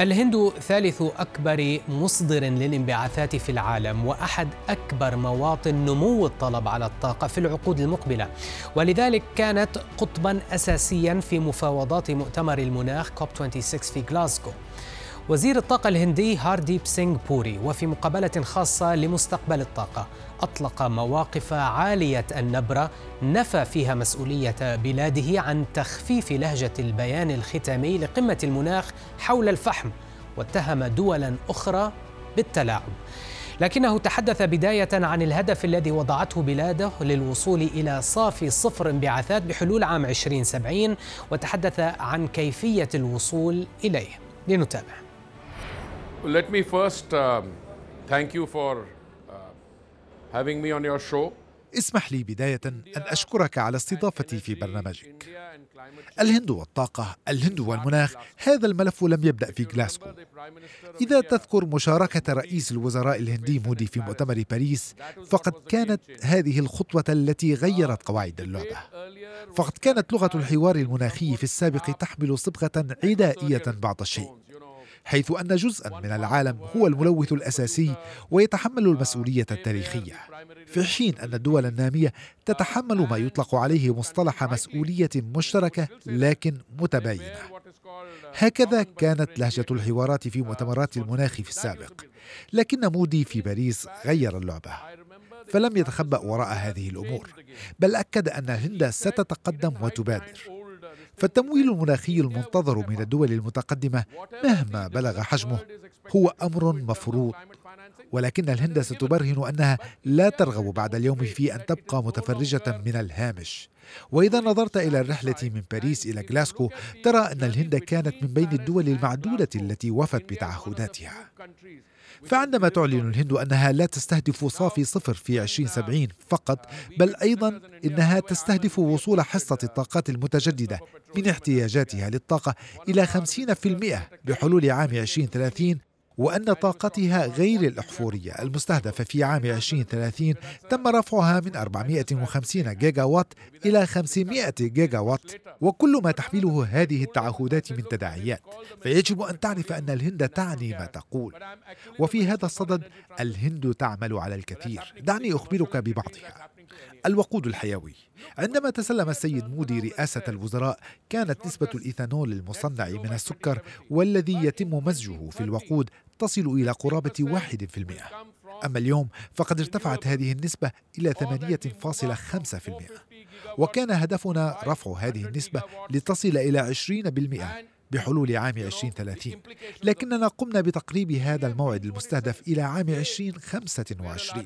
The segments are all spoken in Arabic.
الهند ثالث أكبر مصدر للانبعاثات في العالم وأحد أكبر مواطن نمو الطلب على الطاقة في العقود المقبلة. ولذلك كانت قطبا أساسيا في مفاوضات مؤتمر المناخ كوب 26 في غلاسكو. وزير الطاقة الهندي هارديب سينغ بوري وفي مقابلة خاصة لمستقبل الطاقة أطلق مواقف عالية النبرة نفى فيها مسؤولية بلاده عن تخفيف لهجة البيان الختامي لقمة المناخ حول الفحم واتهم دولا أخرى بالتلاعب. لكنه تحدث بداية عن الهدف الذي وضعته بلاده للوصول إلى صافي صفر انبعاثات بحلول عام 2070 وتحدث عن كيفية الوصول إليه. لنتابع. Let me first um, thank you for uh, having me on your show. اسمح لي بداية أن أشكرك على استضافتي في برنامجك. الهند والطاقة، الهند والمناخ، هذا الملف لم يبدأ في غلاسكو. إذا تذكر مشاركة رئيس الوزراء الهندي مودي في مؤتمر باريس، فقد كانت هذه الخطوة التي غيرت قواعد اللعبة. فقد كانت لغة الحوار المناخي في السابق تحمل صبغة عدائية بعض الشيء. حيث أن جزءا من العالم هو الملوث الأساسي ويتحمل المسؤولية التاريخية. في حين أن الدول النامية تتحمل ما يطلق عليه مصطلح مسؤولية مشتركة لكن متباينة. هكذا كانت لهجة الحوارات في مؤتمرات المناخ في السابق لكن مودي في باريس غير اللعبة فلم يتخبأ وراء هذه الأمور بل أكد أن الهند ستتقدم وتبادر. فالتمويل المناخي المنتظر من الدول المتقدمة مهما بلغ حجمه هو أمر مفروض. ولكن الهند ستبرهن أنها لا ترغب بعد اليوم في أن تبقى متفرجة من الهامش. وإذا نظرت إلى الرحلة من باريس إلى غلاسكو ترى أن الهند كانت من بين الدول المعدودة التي وفت بتعهداتها. فعندما تعلن الهند أنها لا تستهدف صافي صفر في 2070 فقط بل أيضا إنها تستهدف وصول حصة الطاقات المتجددة من احتياجاتها للطاقة إلى 50% بحلول عام 2030 وأن طاقتها غير الأحفورية. المستهدفة في عام 2030 تم رفعها من 450 جيجا وات إلى 500 جيجا وات وكل ما تحمله هذه التعهدات من تداعيات. فيجب أن تعرف أن الهند تعني ما تقول. وفي هذا الصدد الهند تعمل على الكثير. دعني أخبرك ببعضها. الوقود الحيوي. عندما تسلم السيد مودي رئاسة الوزراء كانت نسبة الإيثانول المصنع من السكر والذي يتم مزجه في الوقود تصل إلى قرابة واحد في المئة. أما اليوم فقد ارتفعت هذه النسبة إلى 8.5% وكان هدفنا رفع هذه النسبة لتصل إلى 20% بحلول عام 2030 لكننا قمنا بتقريب هذا الموعد المستهدف إلى عام 2025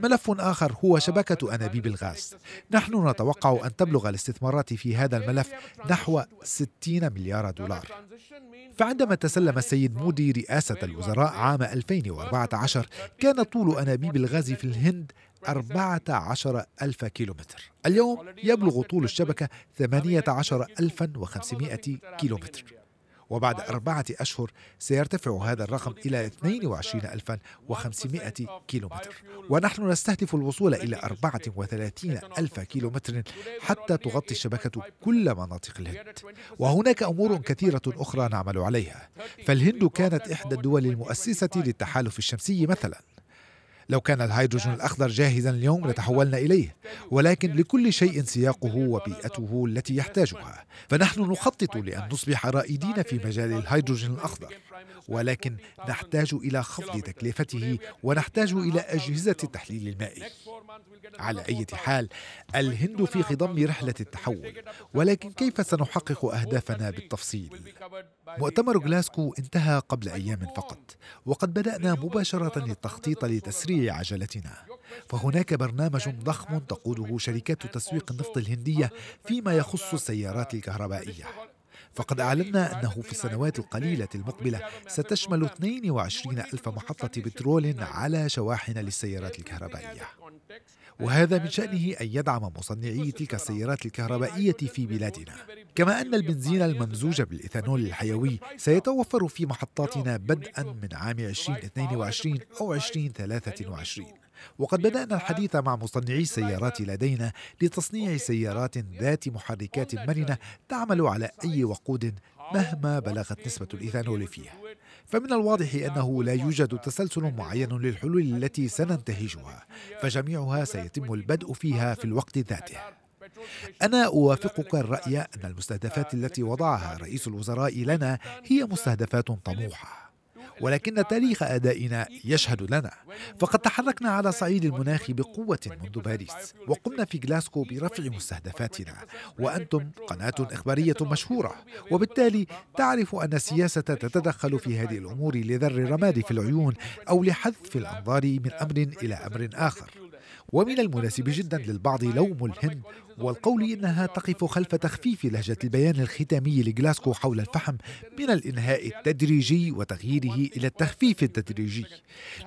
ملف آخر هو شبكة أنابيب الغاز. نحن نتوقع أن تبلغ الاستثمارات في هذا الملف نحو 60 مليار دولار. فعندما تسلم السيد مودي رئاسة الوزراء عام 2014 كان طول أنابيب الغاز في الهند 14 ألف كيلومتر. اليوم يبلغ طول الشبكة 18500 كيلومتر. وبعد أربعة أشهر سيرتفع هذا الرقم إلى 22500 كيلومتر. ونحن نستهدف الوصول إلى 34 ألف كيلومتر حتى تغطي الشبكة كل مناطق الهند. وهناك أمور كثيرة أخرى نعمل عليها. فالهند كانت إحدى الدول المؤسسة للتحالف الشمسي مثلاً. لو كان الهيدروجين الأخضر جاهزا اليوم لتحولنا إليه ولكن لكل شيء سياقه وبيئته التي يحتاجها. فنحن نخطط لأن نصبح رائدين في مجال الهيدروجين الأخضر ولكن نحتاج إلى خفض تكلفته ونحتاج إلى أجهزة التحليل المائي. على أي حال الهند في خضم رحلة التحول ولكن كيف سنحقق أهدافنا بالتفصيل؟ مؤتمر غلاسكو انتهى قبل أيام فقط وقد بدأنا مباشرة التخطيط لتسريع عجلتنا. فهناك برنامج ضخم تقوده شركات تسويق النفط الهندية فيما يخص السيارات الكهربائية. فقد أعلنا أنه في السنوات القليلة المقبلة ستشمل 22 ألف محطة بترول على شواحن للسيارات الكهربائية. وهذا من شأنه أن يدعم مصنعي تلك السيارات الكهربائية في بلادنا. كما أن البنزين الممزوج بالإيثانول الحيوي سيتوفر في محطاتنا بدءا من عام 2022 أو 2023 وقد بدأنا الحديث مع مصنعي السيارات لدينا لتصنيع سيارات ذات محركات مرنة تعمل على أي وقود مهما بلغت نسبة الإيثانول فيه فمن الواضح أنه لا يوجد تسلسل معين للحلول التي سننتهجها فجميعها سيتم البدء فيها في الوقت ذاته. أنا أوافقك الرأي أن المستهدفات التي وضعها رئيس الوزراء لنا هي مستهدفات طموحة. ولكن تاريخ أدائنا يشهد لنا. فقد تحركنا على صعيد المناخ بقوة منذ باريس وقمنا في غلاسكو برفع مستهدفاتنا. وأنتم قناة إخبارية مشهورة وبالتالي تعرف أن السياسة تتدخل في هذه الأمور لذر الرماد في العيون أو لحذف الأنظار من أمر إلى أمر آخر. ومن المناسب جدا للبعض لوم الهند والقول إنها تقف خلف تخفيف لهجة البيان الختامي لغلاسكو حول الفحم من الإنهاء التدريجي وتغييره إلى التخفيف التدريجي.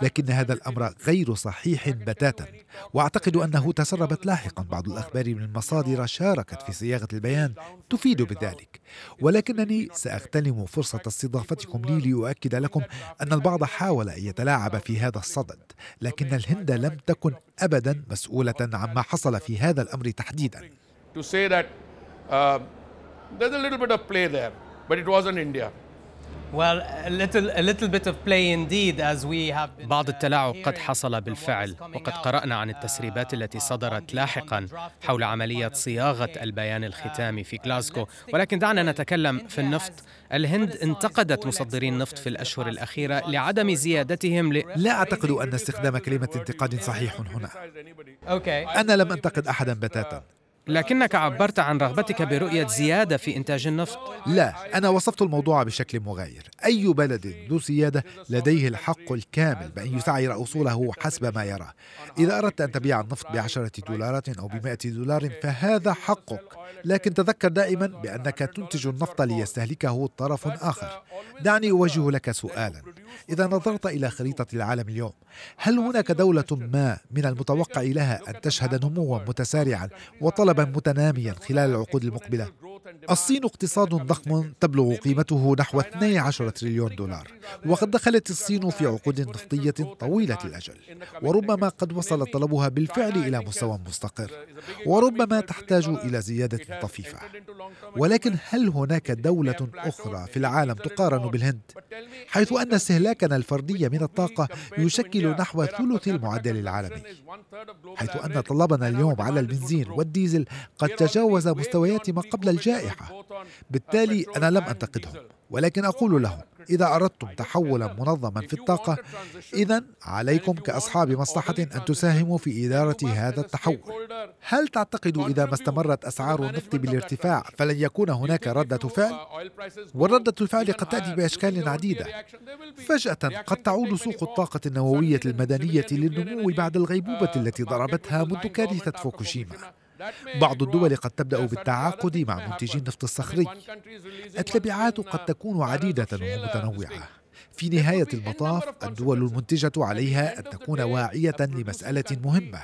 لكن هذا الأمر غير صحيح بتاتا. وأعتقد أنه تسربت لاحقا بعض الأخبار من مصادر شاركت في صياغة البيان تفيد بذلك. ولكنني سأغتنم فرصة استضافتكم لي لأؤكد لكم أن البعض حاول أن يتلاعب في هذا الصدد لكن الهند لم تكن أبدا مسؤولة عما حصل في هذا الأمر تحديدا. To say that uh, there's a little bit of play there, but it wasn't India. Well, a little, a little bit of play indeed as we have been, بعض التلاعب قد حصل بالفعل وقد قرأنا عن التسريبات التي صدرت لاحقا حول عملية صياغة البيان الختامي في غلاسكو. ولكن دعنا نتكلم في النفط. الهند انتقدت مصدري النفط في الأشهر الأخيرة لعدم زيادتهم ل... لا أعتقد أن استخدام كلمة انتقاد صحيح هنا. أنا لم أنتقد أحدا بتاتا. لكنك عبرت عن رغبتك برؤية زيادة في إنتاج النفط. لا أنا وصفت الموضوع بشكل مغاير. أي بلد ذو سيادة لديه الحق الكامل بأن يسعر أصوله حسب ما يرى. إذا أردت أن تبيع النفط بعشرة دولارات أو بمائة دولار فهذا حقك. لكن تذكر دائما بأنك تنتج النفط ليستهلكه طرف آخر دعني أوجه لك سؤالا إذا نظرت إلى خريطة العالم اليوم هل هناك دولة ما من المتوقع لها أن تشهد نموا متسارعا وطلبا متناميا خلال العقود المقبلة؟ الصين اقتصاد ضخم تبلغ قيمته نحو 12 تريليون دولار وقد دخلت الصين في عقود نفطية طويلة الأجل وربما قد وصل طلبها بالفعل إلى مستوى مستقر وربما تحتاج إلى زيادة طفيفة ولكن هل هناك دولة أخرى في العالم تقارن بالهند؟ حيث أن استهلاكنا الفردي من الطاقة يشكل نحو ثلث المعدل العالمي. حيث أن طلبنا اليوم على البنزين والديزل قد تجاوز مستويات ما قبل الجائحة. بالتالي أنا لم أنتقدهم. ولكن أقول لهم إذا أردتم تحولا منظما في الطاقة إذا عليكم كأصحاب مصلحة أن تساهموا في إدارة هذا التحول. هل تعتقد إذا ما استمرت أسعار النفط بالارتفاع فلن يكون هناك ردة فعل؟ والردة الفعل قد تأتي بأشكال عديدة. فجأة قد تعود سوق الطاقة النووية المدنية للنمو بعد الغيبوبة التي ضربتها منذ كارثة فوكوشيما. بعض الدول قد تبدأ بالتعاقد مع منتجي النفط الصخري. التبعات قد تكون عديدة ومتنوعة. في نهاية المطاف الدول المنتجة عليها أن تكون واعية لمسألة مهمة.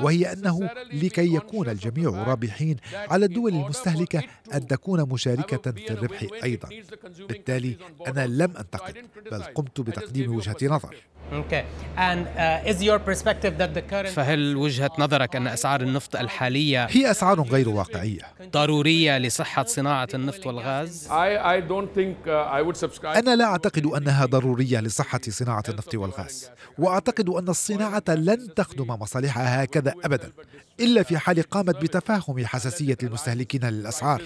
وهي أنه لكي يكون الجميع رابحين على الدول المستهلكة أن تكون مشاركة في الربح أيضا. بالتالي أنا لم أنتقد بل قمت بتقديم وجهة نظر. Uh, is your perspective that the current فهل وجهة نظرك أن أسعار النفط الحالية هي أسعار غير واقعية؟ ضرورية لصحة صناعة النفط والغاز؟ I, I don't think uh, I would subscribe. أنا لا أعتقد أنها ضرورية لصحة صناعة النفط والغاز. وأعتقد أن الصناعة لن تخدم مصالحها هكذا أبدا إلا في حال قامت بتفاهم حساسية المستهلكين للأسعار.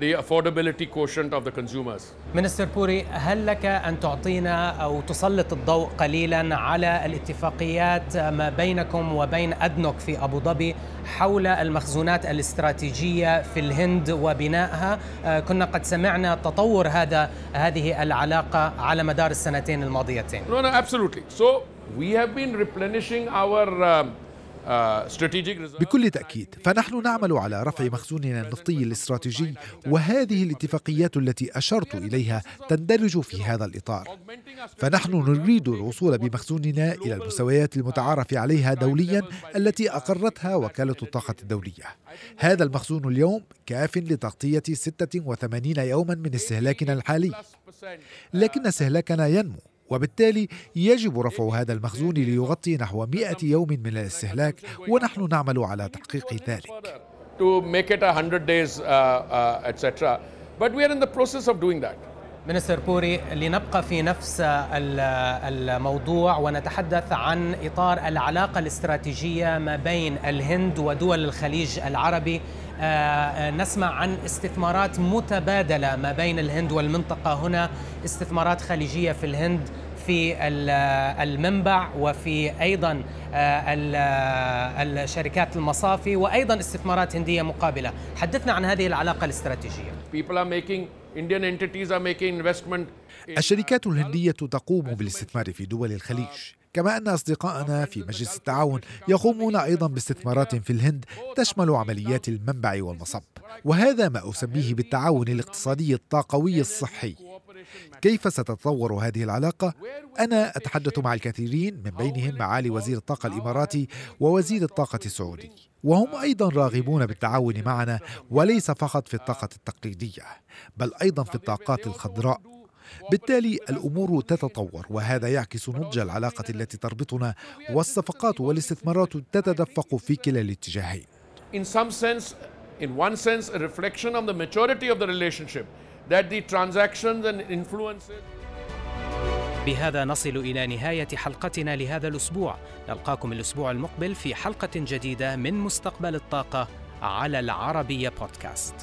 The affordability quotient of the consumers. مستر بوري هل لك أن تعطينا أو تسلط الضوء قليلا على الاتفاقيات ما بينكم وبين أدنوك في أبو ظبي حول المخزونات الاستراتيجية في الهند وبنائها آه، كنا قد سمعنا تطور هذا هذه العلاقة على مدار السنتين الماضيتين No, no, absolutely. So we have been replenishing our um, بكل تأكيد فنحن نعمل على رفع مخزوننا النفطي الاستراتيجي وهذه الاتفاقيات التي أشرت إليها تندرج في هذا الإطار. فنحن نريد الوصول بمخزوننا إلى المستويات المتعارف عليها دوليا التي أقرتها وكالة الطاقة الدولية. هذا المخزون اليوم كاف لتغطية 86 يوما من استهلاكنا الحالي. لكن استهلاكنا ينمو. وبالتالي يجب رفع هذا المخزون ليغطي نحو 100 يوم من الاستهلاك ونحن نعمل على تحقيق ذلك. To make it 100 days, uh, uh, etc. But we are in the process of doing that. منستر بوري لنبقى في نفس الموضوع ونتحدث عن إطار العلاقة الاستراتيجية ما بين الهند ودول الخليج العربي. آه، آه، نسمع عن استثمارات متبادلة ما بين الهند والمنطقة هنا استثمارات خليجية في الهند في المنبع وفي أيضا آه، الشركات المصافي وأيضا استثمارات هندية مقابلة. حدثنا عن هذه العلاقة الاستراتيجية. الشركات الهندية تقوم بالاستثمار في دول الخليج. كما أن أصدقائنا في مجلس التعاون يقومون أيضا باستثمارات في الهند تشمل عمليات المنبع والمصب. وهذا ما أسميه بالتعاون الاقتصادي الطاقوي الصحي. كيف ستتطور هذه العلاقة؟ أنا أتحدث مع الكثيرين من بينهم معالي وزير الطاقة الإماراتي ووزير الطاقة السعودي. وهم أيضا راغبون بالتعاون معنا وليس فقط في الطاقة التقليدية بل أيضا في الطاقات الخضراء. بالتالي الأمور تتطور وهذا يعكس نضج العلاقة التي تربطنا والصفقات والاستثمارات تتدفق في كلا الاتجاهين. In some sense, in one sense, a reflection of the maturity of the relationship that the transactions and influences بهذا نصل إلى نهاية حلقتنا لهذا الأسبوع نلقاكم الأسبوع المقبل في حلقة جديدة من مستقبل الطاقة على العربية بودكاست